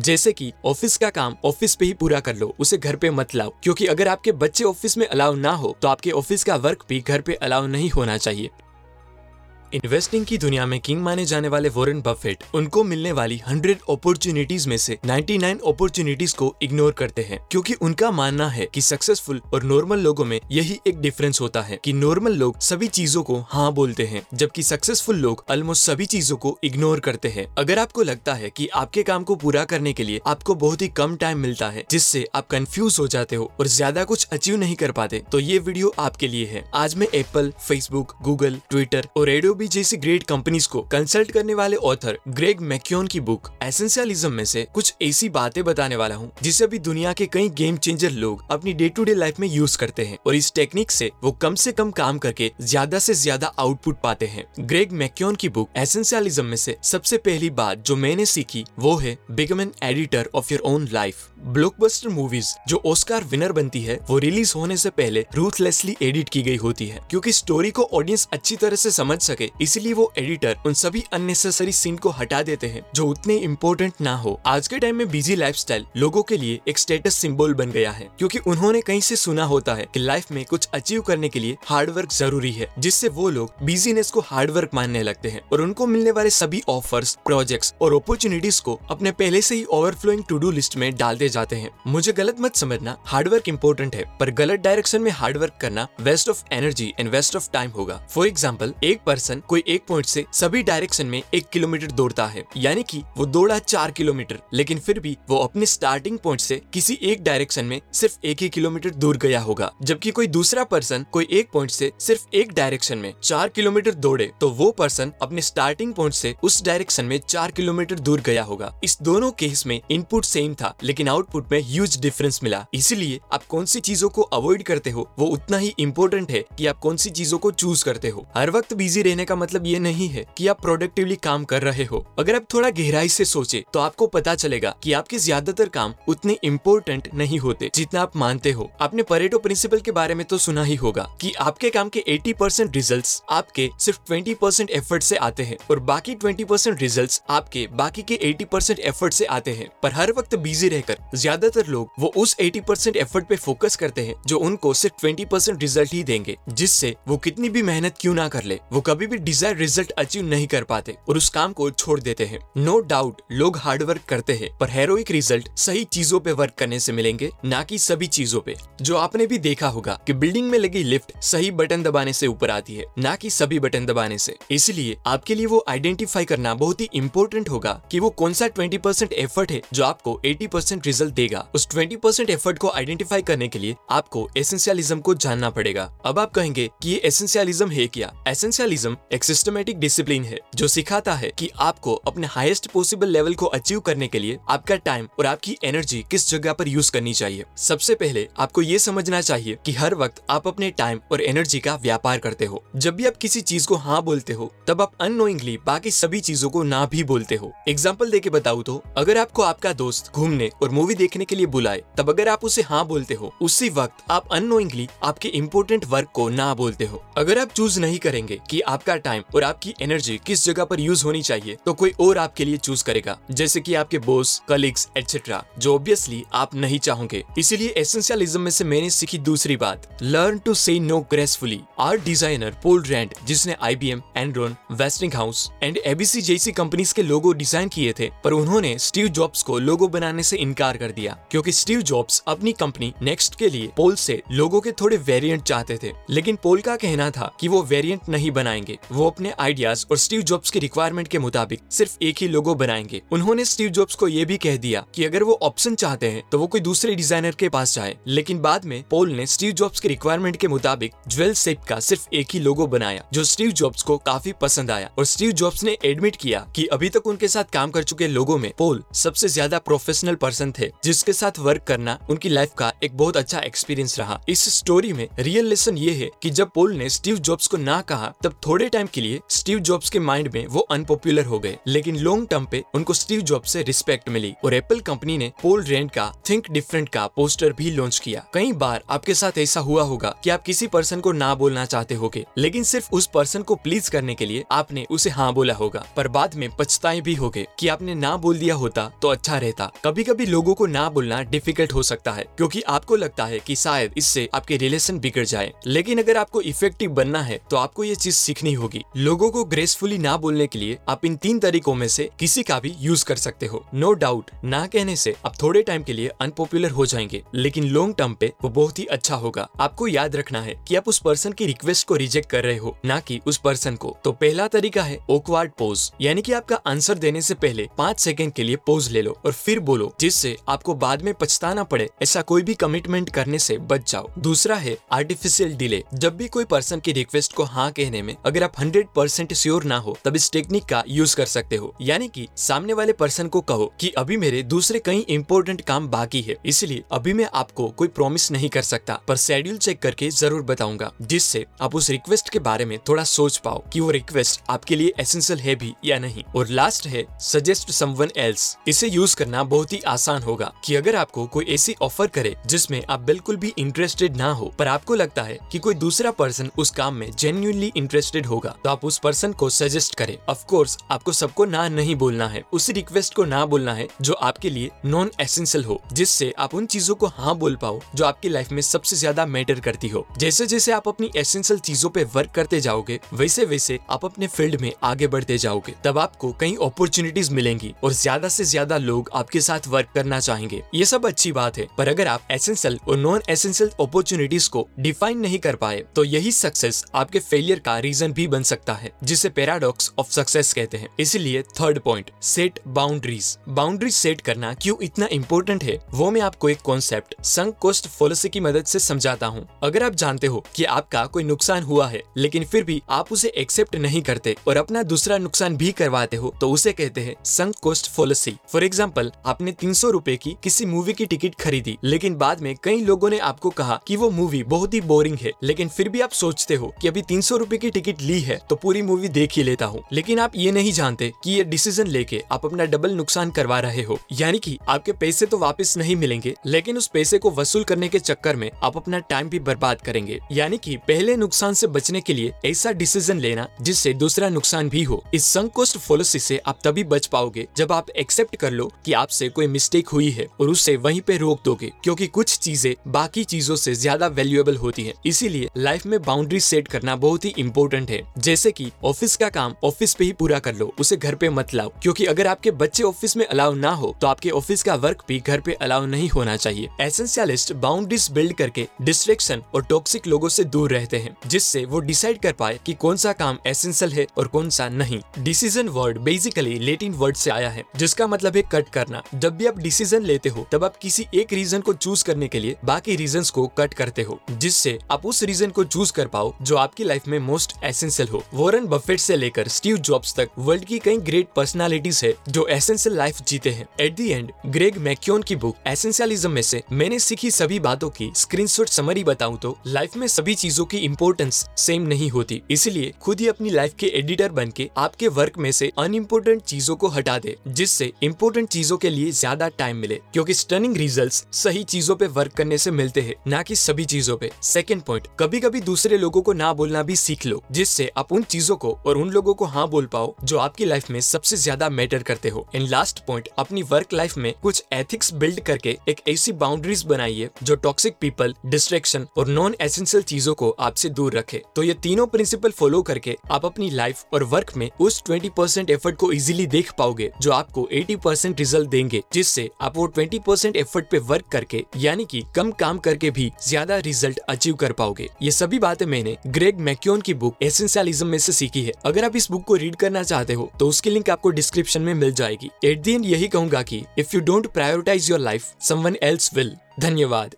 जैसे कि ऑफ़िस का काम ऑफ़िस पे ही पूरा कर लो, उसे घर पे मत लाओ, क्योंकि अगर आपके बच्चे ऑफ़िस में अलाउ ना हो तो आपके ऑफ़िस का वर्क भी घर पे अलाउ नहीं होना चाहिए। इन्वेस्टिंग की दुनिया में किंग माने जाने वाले वॉरेन बफेट उनको मिलने वाली 100 अपॉर्चुनिटीज़ में से 99 अपॉर्चुनिटीज़ को इग्नोर करते हैं, क्योंकि उनका मानना है कि सक्सेसफुल और नॉर्मल लोगों में यही एक डिफरेंस होता है कि नॉर्मल लोग सभी चीज़ों को हाँ बोलते हैं, जबकि सक्सेसफुल लोग ऑलमोस्ट सभी चीज़ों को इग्नोर करते हैं। अगर आपको लगता है की आपके काम को पूरा करने के लिए आपको बहुत ही कम टाइम मिलता है, जिससे आप कंफ्यूज हो जाते हो और ज़्यादा कुछ अचीव नहीं कर पाते तो ये वीडियो आपके लिए है। आज मैं एप्पल फेसबुक गूगल ट्विटर और रेडियो भी जैसी ग्रेट कंपनीज़ को कंसल्ट करने वाले ऑथर ग्रेग मैक्योन की बुक एसेंशियलिज्म में से कुछ ऐसी बातें बताने वाला हूँ, जिसे अभी दुनिया के कई गेम चेंजर लोग अपनी डे टू डे लाइफ में यूज़ करते हैं और इस टेक्निक से वो कम से कम काम करके ज़्यादा से ज़्यादा आउटपुट पाते हैं। ग्रेग मैक्योन की बुक एसेंशियलिज्म में से सबसे पहली बात जो मैंने सीखी वो है become an editor of your own life blockbuster movies जो ओस्कार विनर बनती है, वो रिलीज़ होने से पहले रूथलेसली एडिट की गई होती है, क्योंकि स्टोरी को ऑडियंस अच्छी तरह से समझ सके इसलिए वो एडिटर उन सभी अननेसेसरी सीन को हटा देते हैं, जो उतने इम्पोर्टेंट ना हो। आज के टाइम में बिज़ी लाइफस्टाइल लोगों के लिए एक स्टेटस सिंबल बन गया है, क्योंकि उन्होंने कहीं से सुना होता है कि लाइफ में कुछ अचीव करने के लिए हार्डवर्क ज़रूरी है, जिससे वो लोग बिजीनेस को हार्डवर्क मानने लगते हैं और उनको मिलने वाले सभी ऑफर्स प्रोजेक्ट्स और अपॉर्चुनिटीज़ को अपने पहले से ही ओवरफ्लोइंग टू डू लिस्ट में डालते जाते हैं। मुझे गलत मत समझना हार्डवर्क इम्पोर्टेंट है, पर गलत डायरेक्शन में हार्डवर्क करना waste of energy and waste of time होगा। फॉर एग्ज़ाम्पल एक पर्सन कोई एक पॉइंट से सभी डायरेक्शन में एक किलोमीटर दौड़ता है। यानी कि वो दौड़ा चार किलोमीटर। लेकिन फिर भी वो अपने स्टार्टिंग पॉइंट से किसी एक डायरेक्शन में सिर्फ़ एक ही किलोमीटर दूर गया होगा। जबकि कोई दूसरा पर्सन कोई एक पॉइंट से सिर्फ़ एक डायरेक्शन में चार किलोमीटर दौड़े तो वो पर्सन अपने स्टार्टिंग पॉइंट से उस डायरेक्शन में चार किलोमीटर दूर गया होगा। इस दोनों केस में इनपुट सेम था, लेकिन आउटपुट में ह्यूज डिफरेंस मिला। इसीलिए आप कौन सी चीज़ों को अवॉइड करते हो, वो उतना ही इम्पोर्टेंट है कि आप कौन सी चीज़ों को चूज़ करते हो। हर वक्त बिज़ी रहने का मतलब ये नहीं है कि आप प्रोडक्टिवली काम कर रहे हो। अगर आप थोड़ा गहराई से सोचे तो आपको पता चलेगा कि आपके ज़्यादातर काम उतने इम्पोर्टेंट नहीं होते, जितना आप मानते हो। आपने परेटो प्रिंसिपल के बारे में तो सुना ही होगा कि आपके काम के 80 परसेंट रिज़ल्ट आपके सिर्फ़ 20 परसेंट एफर्ट से आते हैं और बाकी 20 परसेंट रिज़ल्ट आपके बाकी के 80 परसेंट एफर्ट से आते हैं। पर हर वक्त बिज़ी रहकर ज़्यादातर लोग वो उस 80 परसेंट एफर्ट पे फोकस करते हैं जो उनको सिर्फ़ 20 परसेंट रिज़ल्ट ही देंगे, जिससे वो कितनी भी मेहनत क्यों ना कर ले, वो कभी भी डिज़ायर रिज़ल्ट अचीव नहीं कर पाते और उस काम को छोड़ देते हैं। नो डाउट लोग हार्ड वर्क करते हैं, पर हेरोइक रिज़ल्ट सही चीज़ों पे वर्क करने से मिलेंगे, ना कि सभी चीज़ों पे। जो आपने भी देखा होगा कि बिल्डिंग में लगी लिफ्ट सही बटन दबाने से ऊपर आती है, ना कि सभी बटन दबाने से। इसलिए आपके लिए वो आइडेंटिफाई करना बहुत ही इंपॉर्टेंट होगा कि वो कौन सा 20 परसेंट एफर्ट है जो आपको एटी परसेंट रिज़ल्ट देगा। उस 20 परसेंट एफर्ट को आइडेंटिफाई करने के लिए आपको एसेंशियलिज्म को जानना पड़ेगा। अब आप कहेंगे कि ये एसेंशियलिज्म है क्या? एसेंशियलिज्म एक सिस्टमेटिक डिसिप्लिन है, जो सिखाता है कि आपको अपने हाईएस्ट पॉसिबल लेवल को अचीव करने के लिए आपका टाइम और आपकी एनर्जी किस जगह पर यूज़ करनी चाहिए। सबसे पहले आपको ये समझना चाहिए कि हर वक्त आप अपने टाइम और एनर्जी का व्यापार करते हो। जब भी आप किसी चीज़ को हाँ बोलते हो, तब आप अनोइंगली बाकी सभी चीज़ों को ना भी बोलते हो। एग्ज़ाम्पल दे के बताऊ तो अगर आपको आपका दोस्त घूमने और मूवी देखने के लिए बुलाए, तब अगर आप उसे हाँ बोलते हो, उसी वक्त आप अनोइंगली आपके इम्पोर्टेंट वर्क को ना बोलते हो। अगर आप चूज़ नहीं करेंगे कि आपका टाइम और आपकी एनर्जी किस जगह पर यूज़ होनी चाहिए तो कोई और आपके लिए चूज़ करेगा। जैसे कि आपके बोस कलीग्स एक्सेट्रा जो ऑब्वियसली आप नहीं चाहोगे। इसीलिए एसेंशियलिज्म में से मैंने सीखी दूसरी बात। Learn to say no gracefully art designer Paul Rand जिसने I B M Enron Westinghouse and ABC जैसी कंपनी के लोगो डिज़ाइन किए थे, पर उन्होंने स्टीव जॉब्स को लोगो बनाने से इनकार कर दिया। क्योंकि स्टीव जॉब्स अपनी कंपनी नेक्स्ट के लिए पोल से लोगो के थोड़े वेरिएंट चाहते थे। लेकिन पोल का कहना था कि वो वेरिएंट नहीं बनाएँगे। वो अपने आइडियाज़ और स्टीव जॉब्स की रिक्वायरमेंट के मुताबिक सिर्फ़ एक ही लोगो बनाएँगे। उन्होंने स्टीव जॉब्स को ये भी कह दिया कि अगर वो ऑप्शन चाहते हैं तो वो कोई दूसरे डिज़ाइनर के पास जाए। लेकिन बाद में पोल ने स्टीव जॉब्स की रिक्वायरमेंट के मुताबिक ज्वेल सेप का सिर्फ़ एक ही लोगो बनाया, जो स्टीव जॉब्स को काफ़ी पसंद आया। और स्टीव जॉब्स ने एडमिट किया कि अभी तक उनके साथ काम कर चुके लोगों में पोल सबसे ज़्यादा प्रोफेशनल पर्सन थे, जिसके साथ वर्क करना उनकी लाइफ का एक बहुत अच्छा एक्सपीरियंस रहा। इस स्टोरी में रियल लेसन ये है की जब पोल ने स्टीव जॉब्स को ना कहा, तब थोड़े टाइम टाइम के लिए स्टीव जॉब्स के माइंड में वो अनपॉपुलर हो गए, लेकिन लॉन्ग टर्म पे उनको स्टीव जॉब्स से रिस्पेक्ट मिली और एप्पल कंपनी ने पोल रेंट का थिंक डिफरेंट का पोस्टर भी लॉन्च किया। कई बार आपके साथ ऐसा हुआ होगा कि आप किसी पर्सन को ना बोलना चाहते होगे, लेकिन सिर्फ़ उस पर्सन को प्लीज़ करने के लिए आपने उसे हाँ बोला होगा, पर बाद में पछताए भी होगे कि आपने ना बोल दिया होता तो अच्छा रहता। कभी कभी लोगों को ना बोलना डिफ़िकल्ट हो सकता है, क्योंकि आपको लगता है कि शायद इससे आपके रिलेशन बिगड़ जाए, लेकिन अगर आपको इफ़ेक्टिव बनना है तो आपको ये चीज़ सीखनी होगी। लोगों को ग्रेसफुली ना बोलने के लिए आप इन तीन तरीकों में से किसी का भी यूज़ कर सकते हो। नो डाउट ना कहने से आप थोड़े टाइम के लिए अनपॉपुलर हो जाएँगे, लेकिन लॉन्ग टर्म पे वो बहुत ही अच्छा होगा। आपको याद रखना है कि आप उस पर्सन की रिक्वेस्ट को रिजेक्ट कर रहे हो, ना कि उस पर्सन को। तो पहला तरीका है ओकवार्ड पोज यानी कि आपका आंसर देने से पहले पाँच सेकंड के लिए पोज ले लो और फिर बोलो, जिससे आपको बाद में पछताना पड़े, ऐसा कोई भी कमिटमेंट करने से बच जाओ। दूसरा है आर्टिफिशियल डिले जब भी कोई पर्सन की रिक्वेस्ट को हाँ कहने में अगर आप हंड्रेड परसेंट श्योर ना हो, तब इस टेक्निक का यूज़ कर सकते हो। यानी कि सामने वाले पर्सन को कहो कि अभी मेरे दूसरे कई इम्पोर्टेंट काम बाकी है, इसलिए अभी मैं आपको कोई प्रॉमिस नहीं कर सकता, पर शेड्यूल चेक करके ज़रूर बताऊँगा, जिससे आप उस रिक्वेस्ट के बारे में थोड़ा सोच पाओ कि वो रिक्वेस्ट आपके लिए एसेंशियल है भी या नहीं। और लास्ट है सजेस्ट समवन एल्स इसे यूज़ करना बहुत ही आसान होगा कि अगर आपको कोई ऐसी ऑफ़र करे जिसमें आप बिल्कुल भी इंटरेस्टेड ना हो, पर आपको लगता है कि कोई दूसरा पर्सन उस काम में जेन्यूनली इंटरेस्टेड होगा तो आप उस पर्सन को सजेस्ट करें। ऑफ़ कोर्स आपको सबको ना नहीं बोलना है। उस रिक्वेस्ट को ना बोलना है जो आपके लिए नॉन एसेंशियल हो, जिससे आप उन चीज़ों को हाँ बोल पाओ जो आपकी लाइफ में सबसे ज़्यादा मैटर करती हो। जैसे जैसे आप अपनी एसेंशियल चीज़ों पे वर्क करते जाओगे, वैसे वैसे आप अपने फ़ील्ड में आगे बढ़ते जाओगे। तब आपको कई अपॉर्चुनिटीज़ मिलेंगी और ज़्यादा से ज़्यादा लोग आपके साथ वर्क करना चाहेंगे। ये सब अच्छी बात है, पर अगर आप एसेंशियल और नॉन एसेंशियल अपॉर्चुनिटीज़ को डिफाइन नहीं कर पाए तो यही सक्सेस आपके फेलियर का रीजन भी बन सकता है, जिसे पैराडॉक्स ऑफ़ सक्सेस कहते हैं। इसलिए third point set boundaries boundaries set करना क्यों इतना इम्पोर्टेंट है, वो मैं आपको एक कॉन्सेप्ट संक कोस्ट पॉलिसी की मदद से समझाता हूँ। अगर आप जानते हो कि आपका कोई नुकसान हुआ है, लेकिन फिर भी आप उसे एक्सेप्ट नहीं करते और अपना दूसरा नुकसान भी करवाते हो तो उसे कहते हैं sunk cost policy for example आपने तीन सौ रूपए की किसी मूवी की टिकट खरीदी, लेकिन बाद में कई लोगों ने आपको कहा कि वो मूवी बहुत ही बोरिंग है, लेकिन फिर भी आप सोचते हो कि अभी तीन सौ रूपए की टिकट ली है तो पूरी मूवी देख ही लेता हूँ। लेकिन आप ये नहीं जानते कि ये डिसीज़न लेके आप अपना डबल नुकसान करवा रहे हो। यानी कि आपके पैसे तो वापस नहीं मिलेंगे, लेकिन उस पैसे को वसूल करने के चक्कर में आप अपना टाइम भी बर्बाद करेंगे। यानी कि पहले नुकसान से बचने के लिए ऐसा डिसीज़न लेना, जिससे दूसरा नुकसान भी हो। इस संकोस्ट पॉलिसी से आप तभी बच पाओगे, जब आप एक्सेप्ट कर लो कि आपसे कोई मिस्टेक हुई है और उससे वहीं पे रोक दोगे, क्योंकि कुछ चीज़ें बाकी चीज़ों से ज़्यादा वैल्यूएबल होती है। इसीलिए लाइफ में बाउंड्री सेट करना बहुत ही इम्पोर्टेंट है। जैसे कि ऑफ़िस का काम ऑफ़िस पे ही पूरा कर लो, उसे घर पे मत लाओ, क्योंकि अगर आपके बच्चे ऑफ़िस में अलाउ ना हो तो आपके ऑफ़िस का वर्क भी घर पे अलाउ नहीं होना चाहिए। एसेंशियलिस्ट बाउंड्रीज बिल्ड करके डिस्ट्रेक्शन और टॉक्सिक लोगों से दूर रहते हैं, जिससे वो डिसाइड कर पाए कि कौन सा काम एसेंशियल है और कौन सा नहीं। Decision word basically Latin word से आया है, जिसका मतलब है कट करना। जब भी आप डिसीज़न लेते हो, तब आप किसी एक रीजन को चूज़ करने के लिए बाकी रीजन को कट करते हो, जिससे आप उस रीजन को चूज़ कर पाओ जो आपकी लाइफ में मोस्ट एसेंशियल हो। वॉरेन बफेट से लेकर स्टीव जॉब्स तक वर्ल्ड की कई ग्रेट पर्सनालिटीज है जो एसेंशियल लाइफ जीते हैं। At the end Greg McKeown की बुक एसेंशियलिज्म में से मैंने सीखी सभी बातों की स्क्रीनशॉट समरी बताऊँ तो लाइफ में सभी चीज़ों की इम्पोर्टेंस सेम नहीं होती। इसलिए खुद ही अपनी लाइफ के एडिटर बन के आपके वर्क में से अनइम्पोर्टेंट चीज़ों को हटा दे, जिससे इम्पोर्टेंट चीज़ों के लिए ज़्यादा टाइम मिले। क्योंकि स्टर्निंग रिज़ल्ट सही चीज़ों पे वर्क करने से मिलते हैं, ना कि सभी चीज़ों पे। सेकेंड पॉइंट कभी कभी दूसरे लोगों को ना बोलना भी सीख लो, जिससे आप उन चीज़ों को और उन लोगों को हाँ बोल पाओ जो आपकी लाइफ में सबसे ज़्यादा मैटर करते हो। इन लास्ट पॉइंट अपनी वर्क लाइफ में कुछ एथिक्स बिल्ड करके एक ऐसी बाउंड्रीज बनाइए जो टॉक्सिक पीपल डिस्ट्रेक्शन और नॉन एसेंशियल चीज़ों को आपसे दूर रखे। तो ये तीनों प्रिंसिपल फॉलो करके आप अपनी लाइफ और वर्क में उस 20 परसेंट एफर्ट को इजिली देख पाओगे, जो आपको एटी परसेंट रिज़ल्ट देंगे, जिससे आप वो 20 परसेंट एफर्ट पे वर्क करके, यानी कि कम काम करके भी ज़्यादा रिज़ल्ट अचीव कर पाओगे। ये सभी बातें मैंने ग्रेग मैक्योन की बुक एसेंशियलिज्म में से सीखी है। अगर आप इस बुक को रीड करना चाहते हो तो उसकी लिंक आपको डिस्क्रिप्शन में मिल जाएगी। एट दी एंड यही कहूँगा कि if you don't prioritise your life someone else will धन्यवाद।